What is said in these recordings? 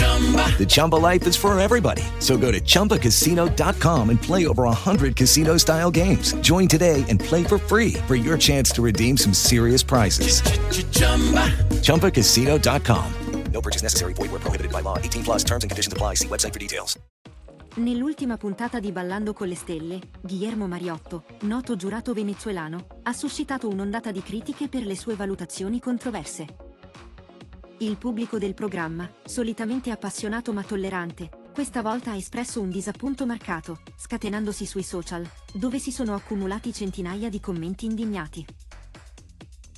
The Chumba life is for everybody. So go to ChumbaCasino.com and play over 100 casino style games. Join today and play for free for your chance to redeem some serious prizes. ChumbaCasino.com. No purchase necessary. Void were prohibited by law. 18 plus terms and conditions apply. See website for details. Nell'ultima puntata di Ballando con le Stelle, Guillermo Mariotto, noto giurato venezuelano, ha suscitato un'ondata di critiche per le sue valutazioni controverse. Il pubblico del programma, solitamente appassionato ma tollerante, questa volta ha espresso un disappunto marcato, scatenandosi sui social, dove si sono accumulati centinaia di commenti indignati.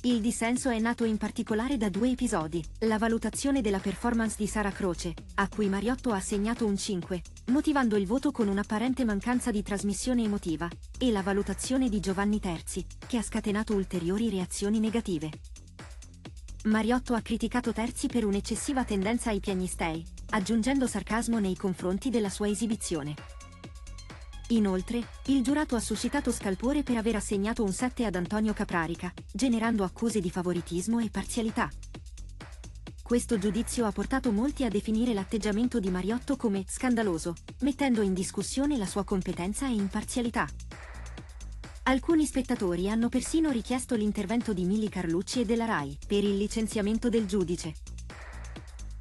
Il dissenso è nato in particolare da due episodi, la valutazione della performance di Sara Croce, a cui Mariotto ha assegnato un 5, motivando il voto con un'apparente mancanza di trasmissione emotiva, e la valutazione di Giovanni Terzi, che ha scatenato ulteriori reazioni negative. Mariotto ha criticato Terzi per un'eccessiva tendenza ai piagnistei, aggiungendo sarcasmo nei confronti della sua esibizione. Inoltre, il giurato ha suscitato scalpore per aver assegnato un 7 ad Antonio Caprarica, generando accuse di favoritismo e parzialità. Questo giudizio ha portato molti a definire l'atteggiamento di Mariotto come scandaloso, mettendo in discussione la sua competenza e imparzialità. Alcuni spettatori hanno persino richiesto l'intervento di Mili Carlucci e della RAI per il licenziamento del giudice.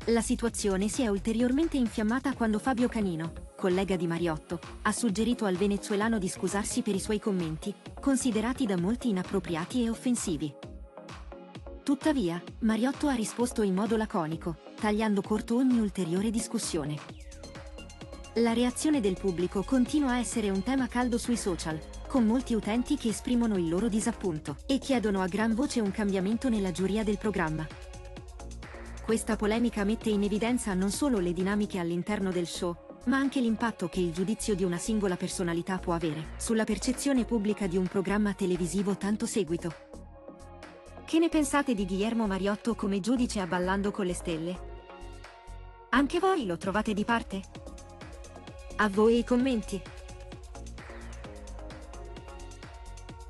La situazione si è ulteriormente infiammata quando Fabio Canino, collega di Mariotto, ha suggerito al venezuelano di scusarsi per i suoi commenti, considerati da molti inappropriati e offensivi. Tuttavia, Mariotto ha risposto in modo laconico, tagliando corto ogni ulteriore discussione. La reazione del pubblico continua a essere un tema caldo sui social, con molti utenti che esprimono il loro disappunto e chiedono a gran voce un cambiamento nella giuria del programma. Questa polemica mette in evidenza non solo le dinamiche all'interno del show, ma anche l'impatto che il giudizio di una singola personalità può avere sulla percezione pubblica di un programma televisivo tanto seguito. Che ne pensate di Guillermo Mariotto come giudice a Ballando con le Stelle? Anche voi lo trovate di parte? A voi i commenti!